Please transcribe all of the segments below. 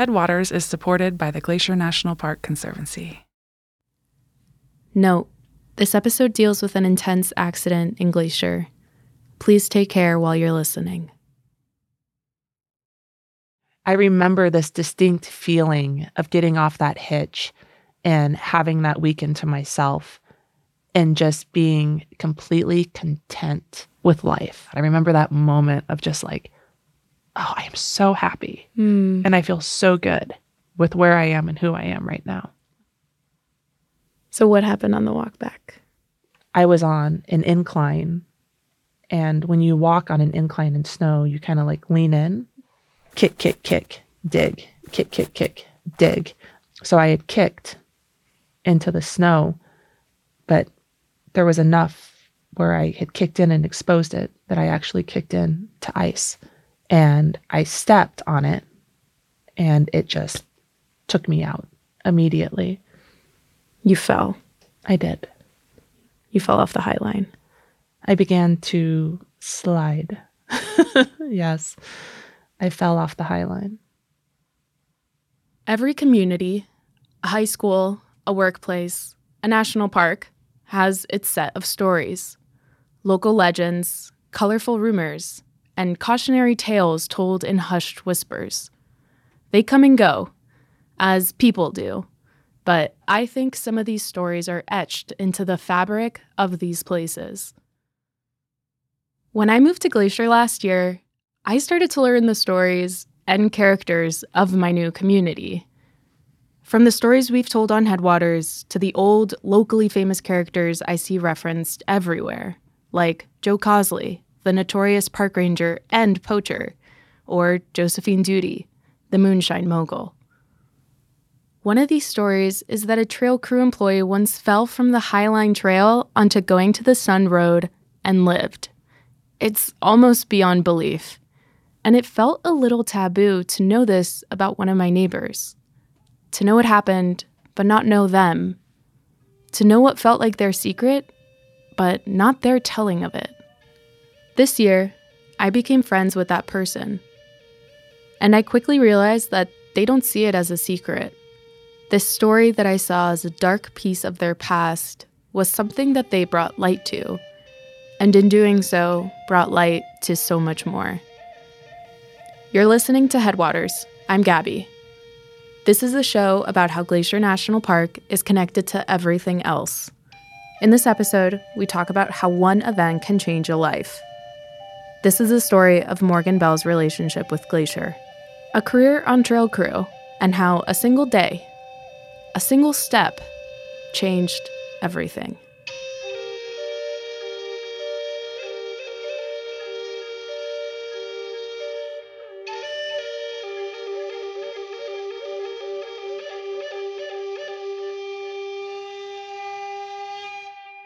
Headwaters is supported by the Glacier National Park Conservancy. Note this episode deals with an intense accident in Glacier. Please take care while you're listening. I remember this distinct feeling of getting off that hitch and having that weekend to myself and just being completely content with life. I remember that moment of just like, oh, I am so happy. Mm. And I feel so good with where I am and who I am right now. So, what happened on the walk back? I was on an incline. And when you walk on an incline in snow, you kind of like lean in, kick, kick, kick, dig, kick, kick, kick, dig. So I had kicked into the snow, but there was enough where I had kicked in and exposed it that I actually kicked in to ice. And I stepped on it and it just took me out immediately. You fell. I did. You fell off the Highline. I began to slide. yes, I fell off the Highline. Every community, a high school, a workplace, a national park has its set of stories local legends, colorful rumors, and cautionary tales told in hushed whispers. They come and go, as people do, but I think some of these stories are etched into the fabric of these places. When I moved to Glacier last year, I started to learn the stories and characters of my new community. From the stories we've told on Headwaters to the old, locally famous characters I see referenced everywhere, like Joe Cosley, the notorious park ranger and poacher, or Josephine Doody, the moonshine mogul. One of these stories is that a trail crew employee once fell from the Highline Trail onto Going to the Sun Road and lived. It's almost beyond belief. And it felt a little taboo to know this about one of my neighbors. To know what happened, but not know them. To know what felt like their secret, but not their telling of it. This year, I became friends with that person. And I quickly realized that they don't see it as a secret. This story that I saw as a dark piece of their past was something that they brought light to, and in doing so, brought light to so much more. You're listening to Headwaters. I'm Gaby. This is a show about how Glacier National Park is connected to everything else. In this episode, we talk about how one event can change a life. This is the story of Morgan Bell's relationship with Glacier, a career on trail crew, and how a single day, a single step, changed everything.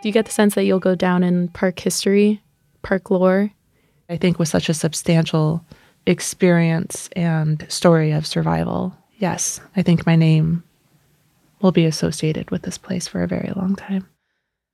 Do you get the sense that you'll go down in park history, park lore? I think with such a substantial experience and story of survival, yes, I think my name will be associated with this place for a very long time.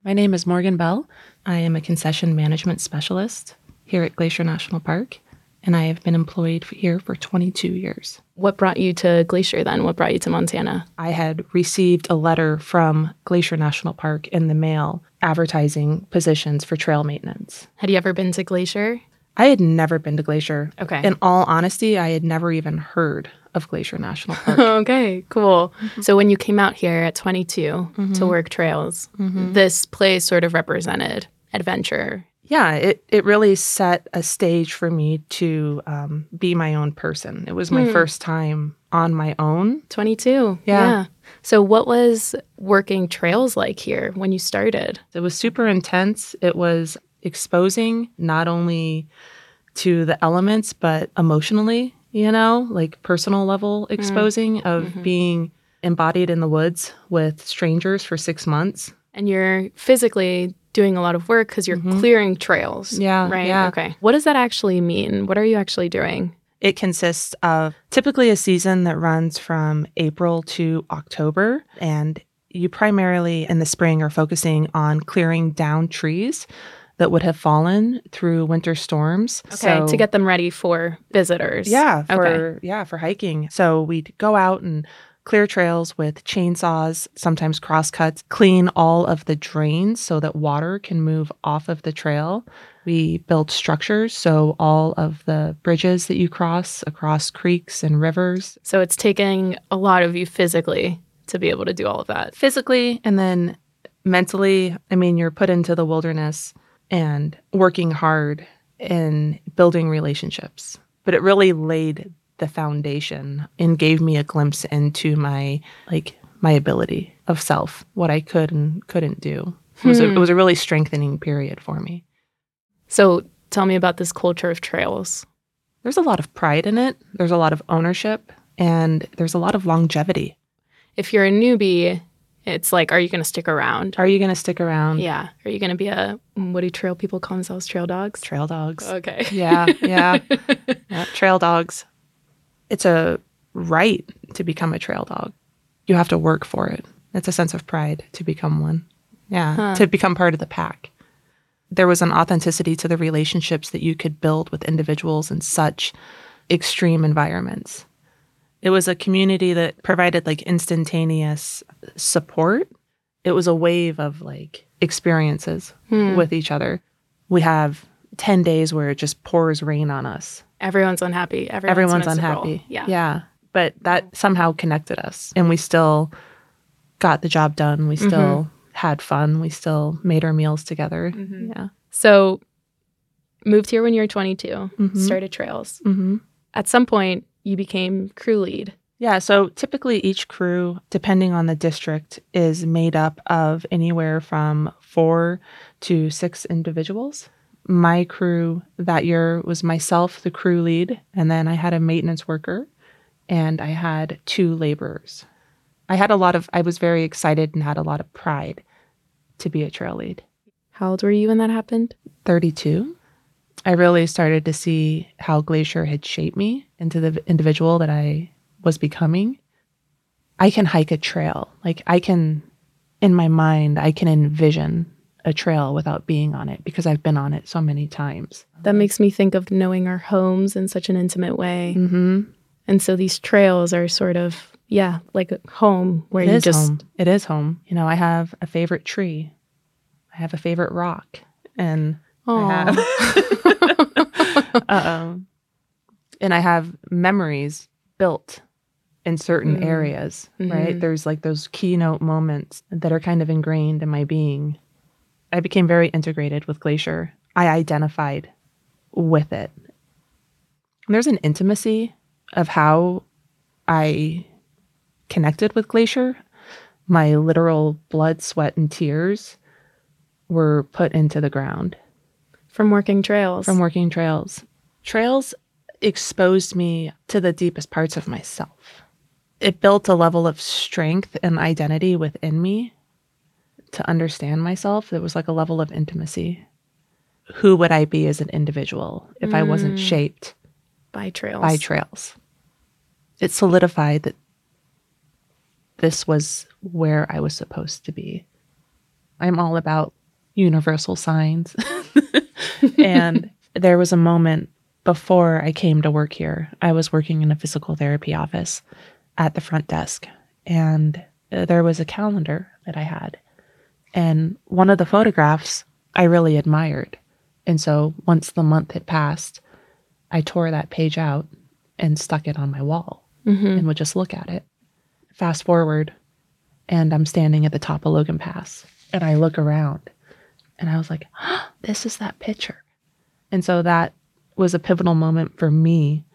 My name is Morgan Bell. I am a concession management specialist here at Glacier National Park, and I have been employed here for 22 years. What brought you to Glacier then? What brought you to Montana? I had received a letter from Glacier National Park in the mail advertising positions for trail maintenance. Had you ever been to Glacier? I had never been to Glacier. Okay. In all honesty, I had never even heard of Glacier National Park. okay, cool. Mm-hmm. So when you came out here at 22 mm-hmm. to work trails, mm-hmm. this place sort of represented adventure. yeah, it, it really set a stage for me to um, be my own person. It was my hmm. first time on my own. 22. Yeah. So what was working trails like here when you started? It was super intense. It was exposing not only to the elements, but emotionally, you know, like personal level mm-hmm. exposing of mm-hmm. being embodied in the woods with strangers for six months. And you're physically doing a lot of work because you're mm-hmm. clearing trails. Yeah, Right. yeah. Okay. What does that actually mean? What are you actually doing? It consists of typically a season that runs from April to October. And you primarily in the spring are focusing on clearing down trees that would have fallen through winter storms. Okay, So- to get them ready for visitors. yeah, Okay. for yeah, for hiking. So we'd go out and clear trails with chainsaws, sometimes crosscuts, clean all of the drains so that water can move off of the trail. We built structures so all of the bridges that you cross across creeks and rivers So it's taking a lot of you physically to be able to do all of that. physically and then mentally, I mean, you're put into the wilderness and working hard in building relationships. But it really laid the foundation and gave me a glimpse into my like my ability of self, what I could and couldn't do. It was, a, it hmm. was a really strengthening period for me. So tell me about this culture of trails. There's a lot of pride in it. There's a lot of ownership and there's a lot of longevity. If you're a newbie, it's like, are you going to stick around? Are you going to stick around? Yeah. Are you going to be a, what do trail people call themselves? Trail dogs? Trail dogs. Okay. Yeah, yeah. yeah. Trail dogs. It's a right to become a trail dog. You have to work for it. It's a sense of pride to become one. Yeah, Huh. to become part of the pack. There was an authenticity to the relationships that you could build with individuals in such extreme environments. It was a community that provided like instantaneous support. It was a wave of like experiences with each other. We have 10 days where it just pours rain on us. Everyone's unhappy. Everyone's, Everyone's unhappy. Yeah. Yeah. But that somehow connected us and we still got the job done. We still had fun. We still made our meals together. Yeah. So moved here when you were 22, Mhm. started trails. Mm-hmm. At some point, you became crew lead. Yeah, so typically each crew, depending on the district, is made up of anywhere from four to six individuals. My crew that year was myself, the crew lead, and then I had a maintenance worker and I had two laborers. I had a lot of, I was very excited and had a lot of pride to be a trail lead. How old were you when that happened? 32, I really started to see how Glacier had shaped me into the individual that I was becoming. I can hike a trail. Like I can, in my mind, I can envision a trail without being on it because I've been on it so many times. That makes me think of knowing our homes in such an intimate way. Mm-hmm. And so these trails are sort of, yeah, like a home where It you is just home. It is home. You know, I have a favorite tree. I have a favorite rock, and Aw. um, and I have memories built in certain Mm. areas, right? Mhm. There's like those keynote moments that are kind of ingrained in my being. I became very integrated with Glacier. I identified with it. And there's an intimacy of how I connected with Glacier. My literal blood, sweat, and tears were put into the ground from working trails. from working trails. Trails exposed me to the deepest parts of myself. It built a level of strength and identity within me to understand myself. There was like a level of intimacy. Who would I be as an individual if I wasn't Mm. shaped by trails. by trails? It solidified that this was where I was supposed to be. I'm all about universal signs. and there was a moment before I came to work here. I was working in a physical therapy office at the front desk, and uh, there was a calendar that I had. And one of the photographs I really admired. And so once the month had passed, I tore that page out and stuck it on my wall Mhm. and would just look at it. Fast forward, and I'm standing at the top of Logan Pass, and I look around, and I was like, "This is that picture." And so that was a pivotal moment for me,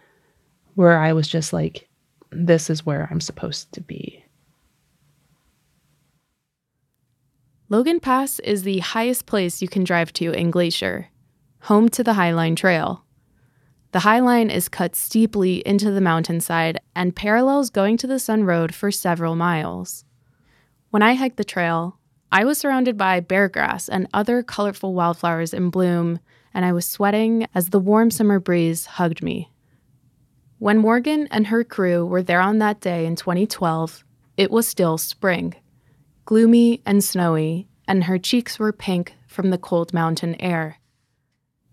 where I was just like, "This is where I'm supposed to be." Logan Pass is the highest place you can drive to in Glacier, home to the Highline Trail. The Highline is cut steeply into the mountainside and parallels going to the Sun Road for several miles. When I hiked the trail, I was surrounded by bear grass and other colorful wildflowers in bloom, and I was sweating as the warm summer breeze hugged me. When Morgan and her crew were there on that day in 2012, it was still spring gloomy and snowy, and her cheeks were pink from the cold mountain air.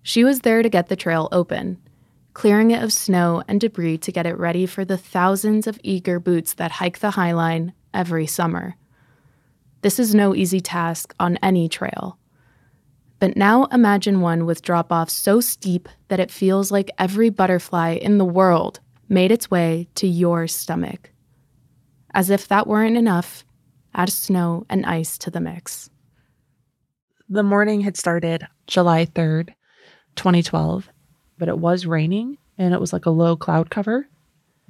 She was there to get the trail open, clearing it of snow and debris to get it ready for the thousands of eager boots that hike the Highline every summer. This is no easy task on any trail. But now imagine one with drop offs so steep that it feels like every butterfly in the world made its way to your stomach. As if that weren't enough, add snow and ice to the mix. The morning had started July 3rd, 2012, but it was raining and it was like a low cloud cover.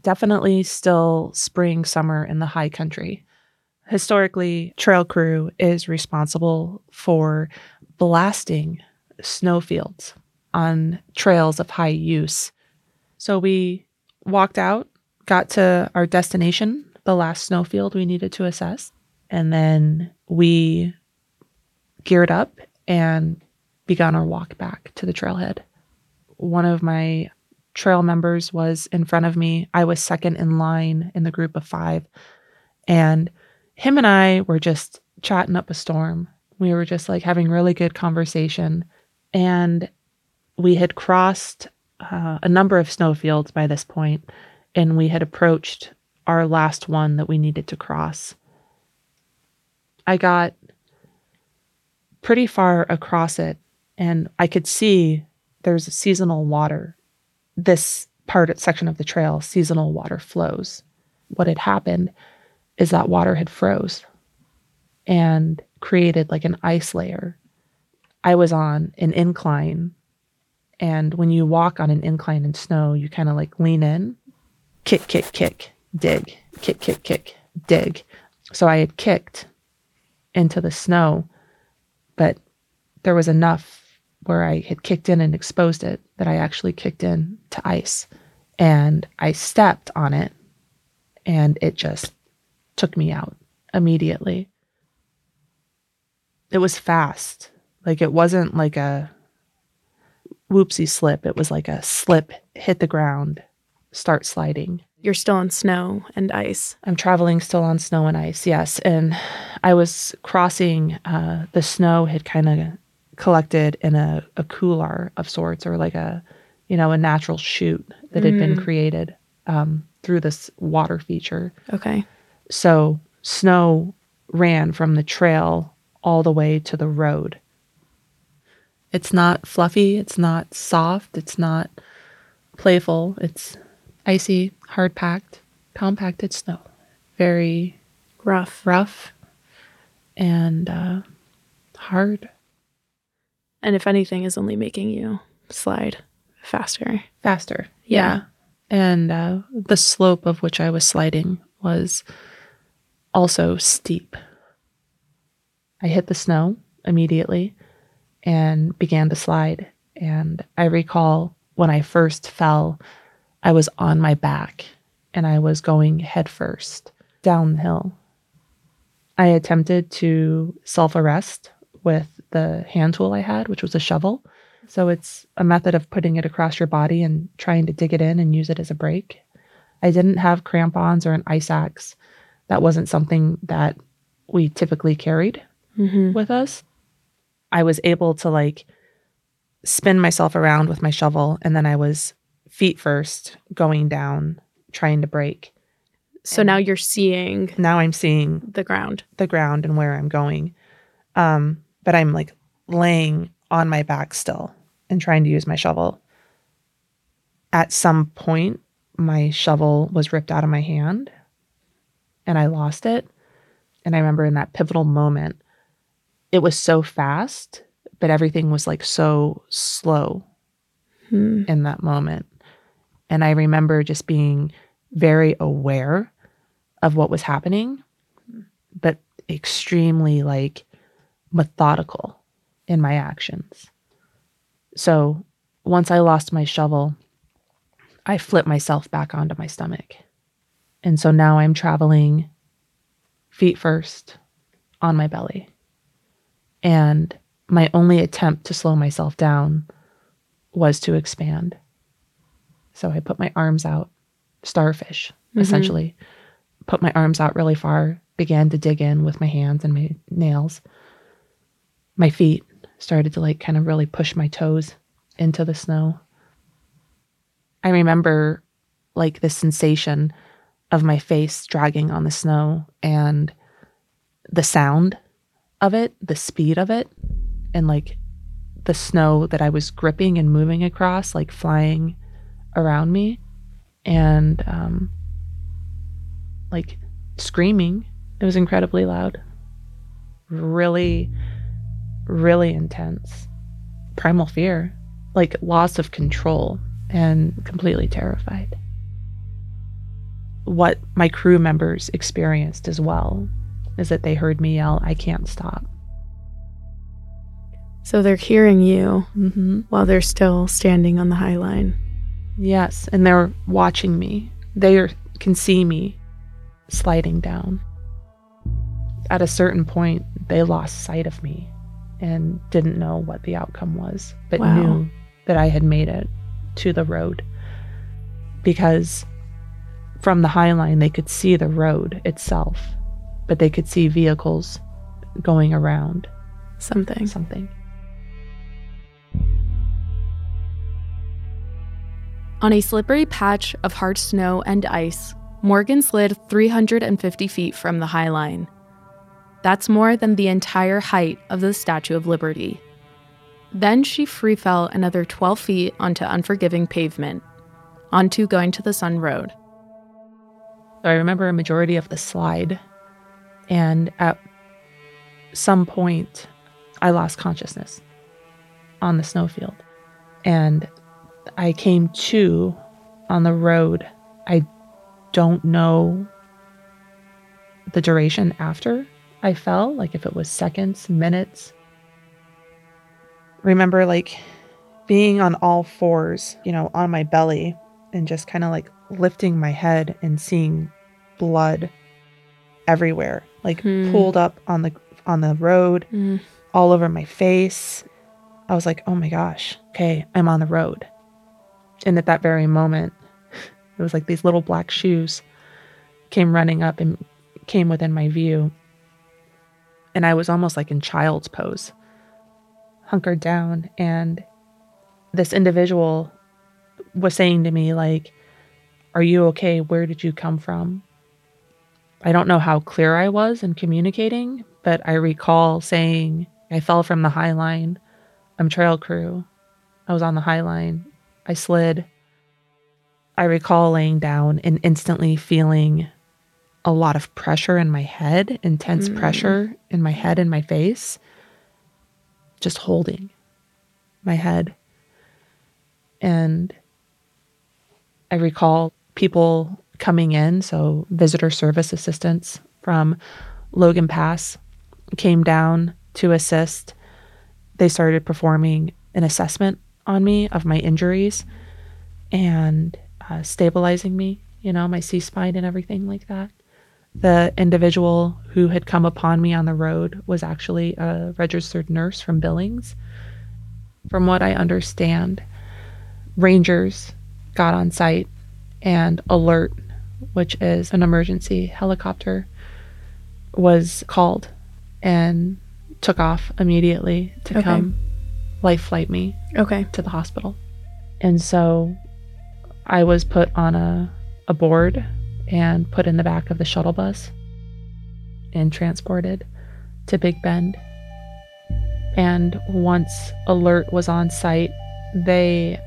Definitely still spring, summer in the high country. Historically, trail crew is responsible for blasting snowfields on trails of high use. So we walked out, got to our destination, the last snowfield we needed to assess, and then we geared up and began our walk back to the trailhead. One of my trail members was in front of me. I was second in line in the group of five. And him and I were just chatting up a storm. We were just like having really good conversation. And we had crossed uh, a number of snowfields by this point, and we had approached our last one that we needed to cross. I got pretty far across it, and I could see there's a seasonal water. This part section of the trail, seasonal water flows. What had happened is that water had froze and created like an ice layer. I was on an incline, and when you walk on an incline in snow, you kind of like lean in, kick, kick, kick, dig, kick, kick, kick, dig. So I had kicked into the snow, but there was enough where I had kicked in and exposed it that I actually kicked in to ice. And I stepped on it and it just took me out immediately. It was fast. Like it wasn't like a whoopsie slip. It was like a slip, hit the ground, start sliding. You're still on snow and ice. I'm traveling still on snow and ice, yes. And I was crossing, uh, the snow had kind of collected in a, a couloir of sorts or like a, you know, a natural chute that had been created um, through this water feature. Okay. So snow ran from the trail all the way to the road. It's not fluffy, it's not soft, it's not playful. It's icy, hard packed, compacted snow. Very Rough. rough and uh, hard, And if anything, is only making you slide faster. faster. Yeah. And uh, the slope of which I was sliding was also steep. I hit the snow immediately and began to slide. And I recall when I first fell, I was on my back and I was going headfirst down the hill. I attempted to self arrest with the hand tool I had, which was a shovel. So it's a method of putting it across your body and trying to dig it in and use it as a brake. I didn't have crampons or an ice axe. That wasn't something that we typically carried Mm-hmm. with us. I was able to like spin myself around with my shovel and then I was feet first going down trying to break. So now you're seeing Now I'm seeing the ground. the ground and where I'm going. Um, but I'm like laying on my back still and trying to use my shovel. At some point, my shovel was ripped out of my hand and I lost it. And I remember in that pivotal moment, it was so fast, but everything was like so slow Hmm. in that moment. And I remember just being very aware of what was happening, but extremely like methodical in my actions. So once I lost my shovel, I flipped myself back onto my stomach. And so now I'm traveling feet first on my belly. And my only attempt to slow myself down was to expand. So I put my arms out, starfish, mm-hmm. essentially, put my arms out really far, began to dig in with my hands and my nails. My feet started to like kind of really push my toes into the snow. I remember like the sensation of my face dragging on the snow and the sound of it, the speed of it, and like the snow that I was gripping and moving across, like flying around me, and um, like screaming. It was incredibly loud, really, really intense. Primal fear, like loss of control, and completely terrified. What my crew members experienced as well is that they heard me yell, I can't stop. So they're hearing you Mm-hmm. while they're still standing on the Highline. Yes, and they're watching me. They are, can see me sliding down. At a certain point, they lost sight of me and didn't know what the outcome was, but Wow. knew that I had made it to the road. Because from the Highline, they could see the road itself, but they could see vehicles going around Something. something. On a slippery patch of hard snow and ice, Morgan slid 350 feet from the Highline. That's more than the entire height of the Statue of Liberty. Then she free fell another 12 feet onto unforgiving pavement, onto Going to the Sun Road. So I remember a majority of the slide, and at some point, I lost consciousness on the snowfield, and I came to on the road. I don't know the duration after I fell, like if it was seconds, minutes. Remember, like being on all fours, you know, on my belly, and just kind of like lifting my head and seeing blood everywhere like Hmm. pooled up on the on the road Mm. all over my face i was like oh my gosh okay i'm on the road and at that very moment it was like these little black shoes came running up and came within my view and i was almost like in child's pose hunkered down and this individual was saying to me like are you okay where did you come from I don't know how clear I was in communicating, but I recall saying, I fell from the Highline. I'm trail crew. I was on the Highline. I slid. I recall laying down and instantly feeling a lot of pressure in my head, intense Mm. pressure in my head and my face, just holding my head. And I recall people coming in, so visitor service assistants from Logan Pass came down to assist. They started performing an assessment on me of my injuries and uh, stabilizing me, you know, my C spine and everything like that. The individual who had come upon me on the road was actually a registered nurse from Billings. From what I understand, rangers got on site and ALERT, which is an emergency helicopter, was called and took off immediately to Okay. come life flight me Okay. to the hospital. And so I was put on a, a board and put in the back of the shuttle bus and transported to Big Bend. And once ALERT was on site, they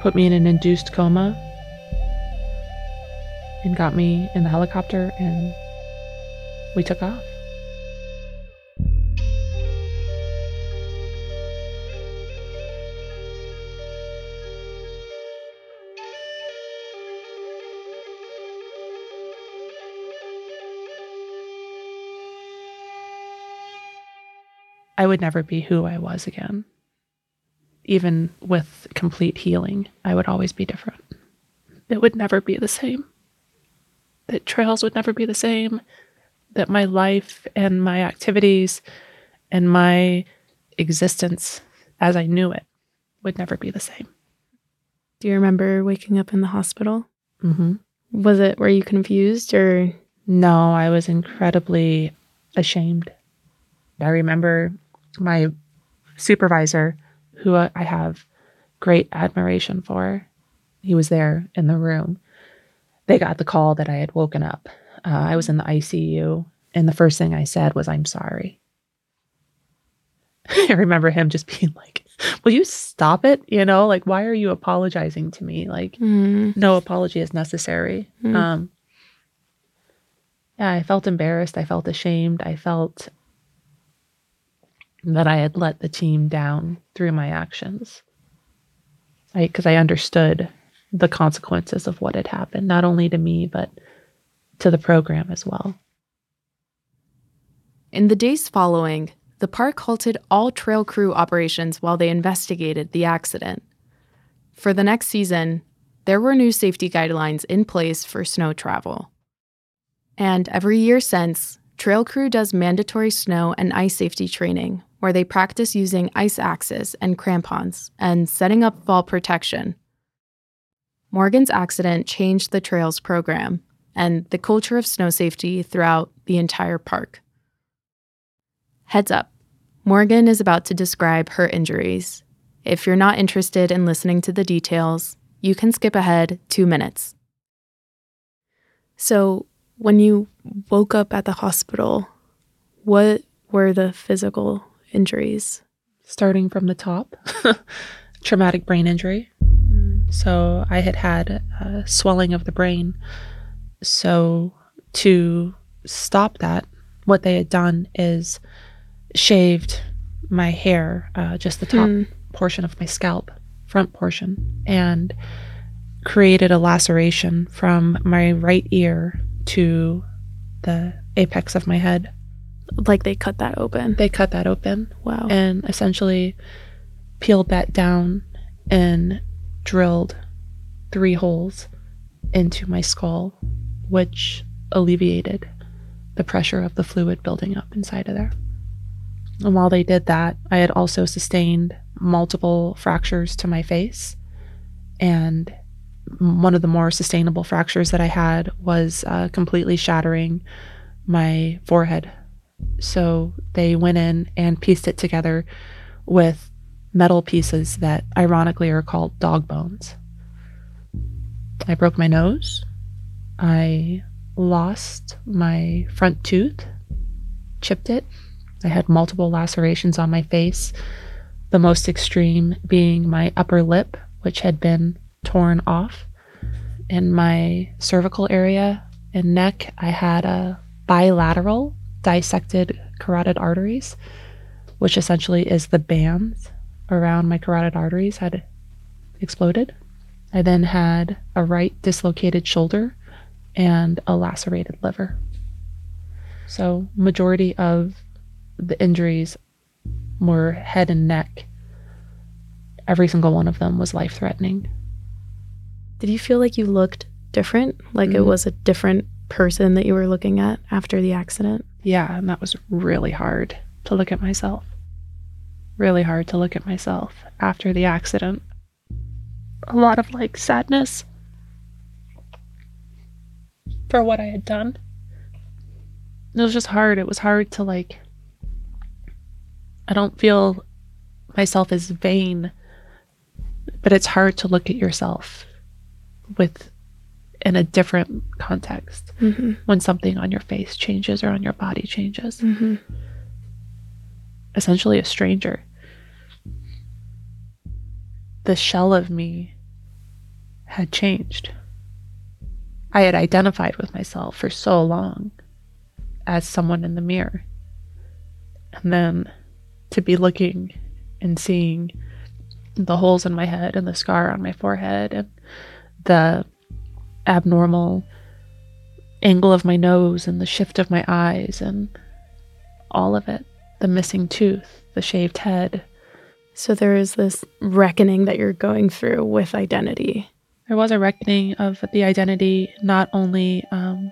put me in an induced coma and got me in the helicopter and we took off. I would never be who I was again. Even with complete healing, I would always be different. It would never be the same. That trails would never be the same. That my life and my activities and my existence as I knew it would never be the same. Do you remember waking up in the hospital? Mm-hmm. Was it, were you confused or? No, I was incredibly ashamed. I remember my supervisor, who I have great admiration for, he was there in the room. They got the call that I had woken up. Uh, I was in the ICU, and the first thing I said was, I'm sorry. I remember him just being like, Will you stop it? You know, like, why are you apologizing to me? Like, Mm. no apology is necessary. Mm. Um, yeah, I felt embarrassed. I felt ashamed. I felt that I had let the team down through my actions. I because I understood the consequences of what had happened, not only to me but to the program as well. In the days following, the park halted all trail crew operations while they investigated the accident. For the next season, there were new safety guidelines in place for snow travel. And every year since, Trail Crew does mandatory snow and ice safety training where they practice using ice axes and crampons and setting up fall protection. Morgan's accident changed the trails program and the culture of snow safety throughout the entire park. Heads up, Morgan is about to describe her injuries. If you're not interested in listening to the details, you can skip ahead two minutes. So, when you woke up at the hospital, what were the physical injuries? Starting from the top, traumatic brain injury. So I had had uh, swelling of the brain. So to stop that, what they had done is shaved my hair, uh, just the top Hmm. portion of my scalp, front portion, and created a laceration from my right ear to the apex of my head. Like they cut that open. They cut that open Wow. and essentially peeled that down and drilled three holes into my skull, which alleviated the pressure of the fluid building up inside of there. And while they did that, I had also sustained multiple fractures to my face. And one of the more sustainable fractures that I had was uh, completely shattering my forehead. So they went in and pieced it together with metal pieces that ironically are called dog bones. I broke my nose. I lost my front tooth, chipped it. I had multiple lacerations on my face, the most extreme being my upper lip, which had been torn off. In my cervical area and neck, I had a bilateral dissected carotid arteries, which essentially is the bands around my carotid arteries had exploded. I then had a right dislocated shoulder and a lacerated liver. So, majority of the injuries were head and neck. Every single one of them was life threatening. Did you feel like you looked different? Like it Mhm. was a different person that you were looking at after the accident? Yeah, and that was really hard to look at myself. Really hard to look at myself after the accident. A lot of like sadness for what I had done. It was just hard. It was hard to like. I don't feel myself as vain, but it's hard to look at yourself with in a different context Mm-hmm. when something on your face changes or on your body changes. Mm-hmm. Essentially, a stranger. The shell of me had changed. I had identified with myself for so long as someone in the mirror. And then to be looking and seeing the holes in my head and the scar on my forehead and the abnormal angle of my nose and the shift of my eyes and all of it the missing tooth, the shaved head. So there is this reckoning that you're going through with identity. There was a reckoning of the identity, not only um,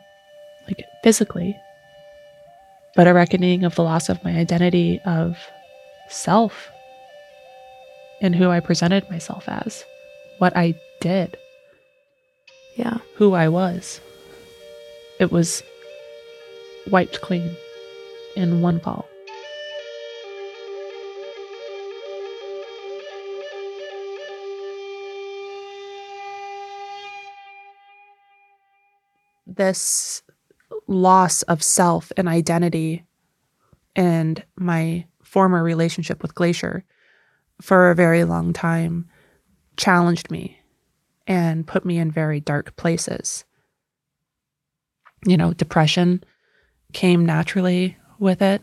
like physically, but a reckoning of the loss of my identity of self and who I presented myself as, what I did, Yeah. who I was. It was wiped clean in one fall. This loss of self and identity and my former relationship with Glacier for a very long time challenged me and put me in very dark places. You know, depression came naturally with it.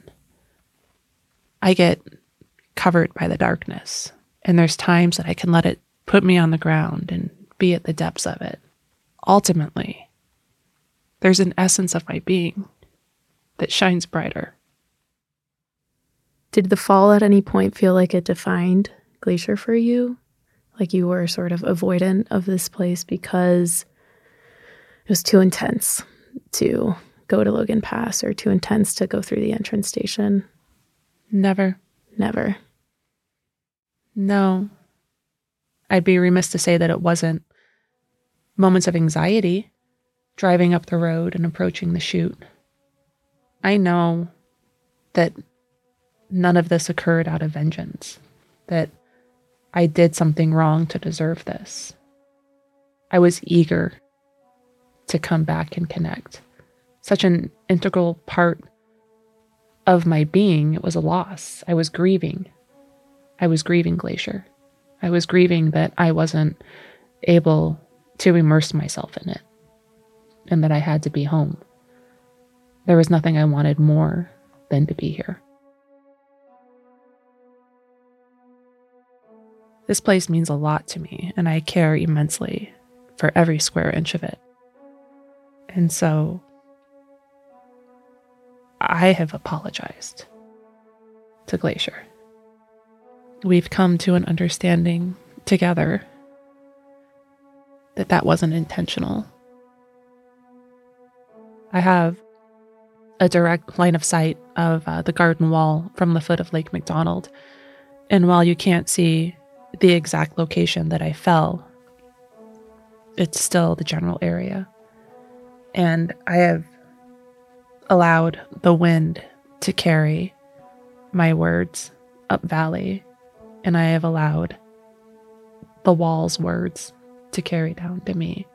I get covered by the darkness, and there's times that I can let it put me on the ground and be at the depths of it. Ultimately, there's an essence of my being that shines brighter. Did the fall at any point feel like it defined Glacier for you? Like you were sort of avoidant of this place because it was too intense to go to Logan Pass or too intense to go through the entrance station? Never. Never. No. I'd be remiss to say that it wasn't moments of anxiety driving up the road and approaching the chute. I know that none of this occurred out of vengeance, that I did something wrong to deserve this. I was eager to come back and connect. Such an integral part of my being, it was a loss. I was grieving. I was grieving Glacier. I was grieving that I wasn't able to immerse myself in it and that I had to be home. There was nothing I wanted more than to be here. This place means a lot to me, and I care immensely for every square inch of it. And so I have apologized to Glacier. We've come to an understanding together that that wasn't intentional. I have a direct line of sight of uh, the garden wall from the foot of Lake McDonald. And while you can't see the exact location that I fell, it's still the general area. And I have allowed the wind to carry my words up valley, and I have allowed the wall's words to carry down to me.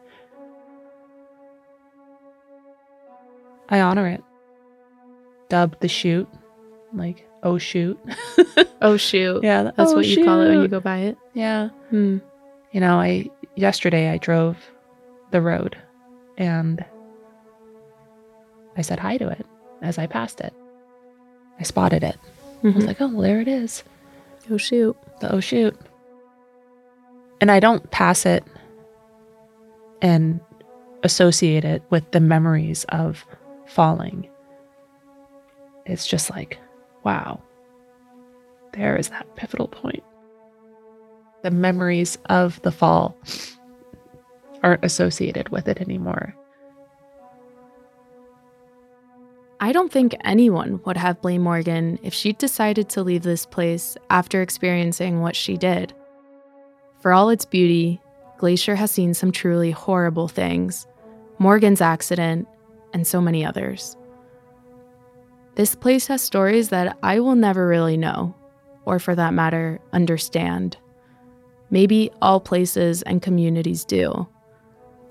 I honor it. Dubbed the shoot, like oh shoot. oh shoot. Yeah, That's oh, what you call it when you go by it. Yeah. Hmm. You know, I yesterday I drove the road and I said hi to it as I passed it. I spotted it. I was Mhm. like, oh, well, there it is. Oh shoot. The oh shoot. And I don't pass it and associate it with the memories of falling. It's just like, wow, there is that pivotal point. The memories of the fall aren't associated with it anymore. I don't think anyone would have blamed Morgan if she'd decided to leave this place after experiencing what she did. For all its beauty, Glacier has seen some truly horrible things Morgan's accident, and so many others. This place has stories that I will never really know, or for that matter, understand. Maybe all places and communities do.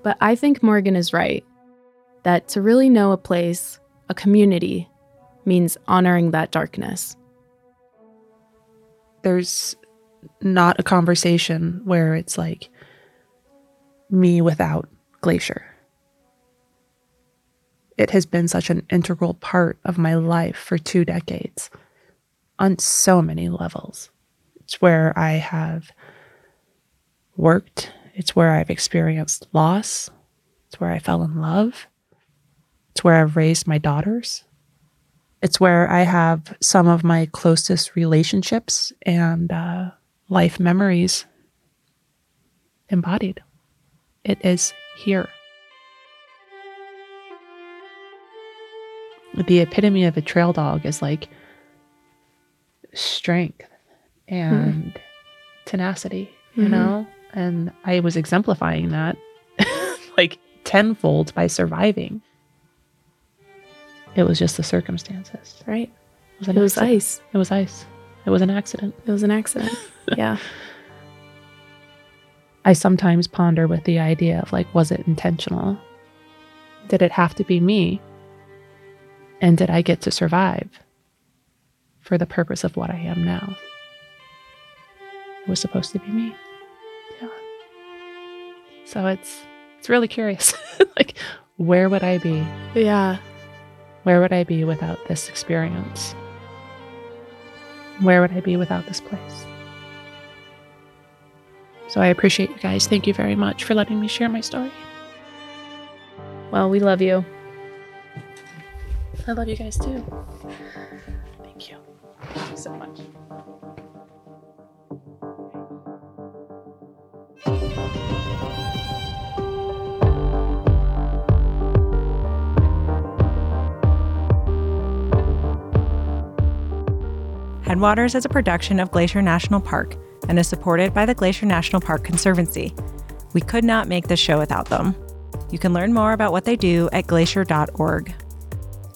But I think Morgan is right that to really know a place, a community, means honoring that darkness. there's not a conversation where it's like me without Glacier. It has been such an integral part of my life for two decades on so many levels. It's where I have worked, it's where I've experienced loss, it's where I fell in love, it's where I've raised my daughters. It's where I have some of my closest relationships and uh, life memories embodied. It is here. The epitome of a trail dog is like strength and tenacity, you Mhm. know? And I was exemplifying that like tenfold by surviving. It was just the circumstances. Right? It was, It was ice. It was ice. It was an accident. It was an accident. yeah. I sometimes ponder with the idea of like, was it intentional? Did it have to be me? And did I get to survive for the purpose of what I am now? It was supposed to be me. Yeah. So it's it's really curious. like where would I be? Yeah. Where would I be without this experience? Where would I be without this place? So I appreciate you guys. Thank you very much for letting me share my story. Well, we love you. I love you guys too. Thank you. Thank you so much. Headwaters is a production of Glacier National Park and is supported by the Glacier National Park Conservancy. We could not make this show without them. You can learn more about what they do at glacier.org.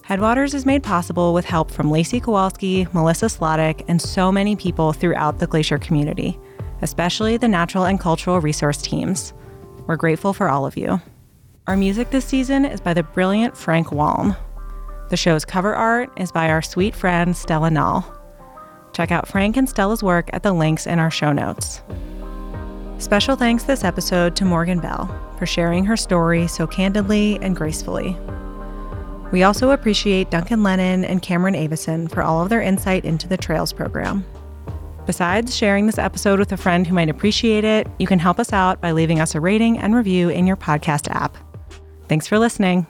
Headwaters is made possible with help from Lacy Kowalski, Melissa Slottick, and so many people throughout the Glacier community, especially the natural and cultural resource teams. We're grateful for all of you. Our music this season is by the brilliant Frank Waln. The show's cover art is by our sweet friend Stella Nall. Check out Frank and Stella's work at the links in our show notes. Special thanks this episode to Morgan Bell for sharing her story so candidly and gracefully. We also appreciate Duncan Lennon and Cameron Avison for all of their insight into the Trails program. Besides sharing this episode with a friend who might appreciate it, you can help us out by leaving us a rating and review in your podcast app. Thanks for listening.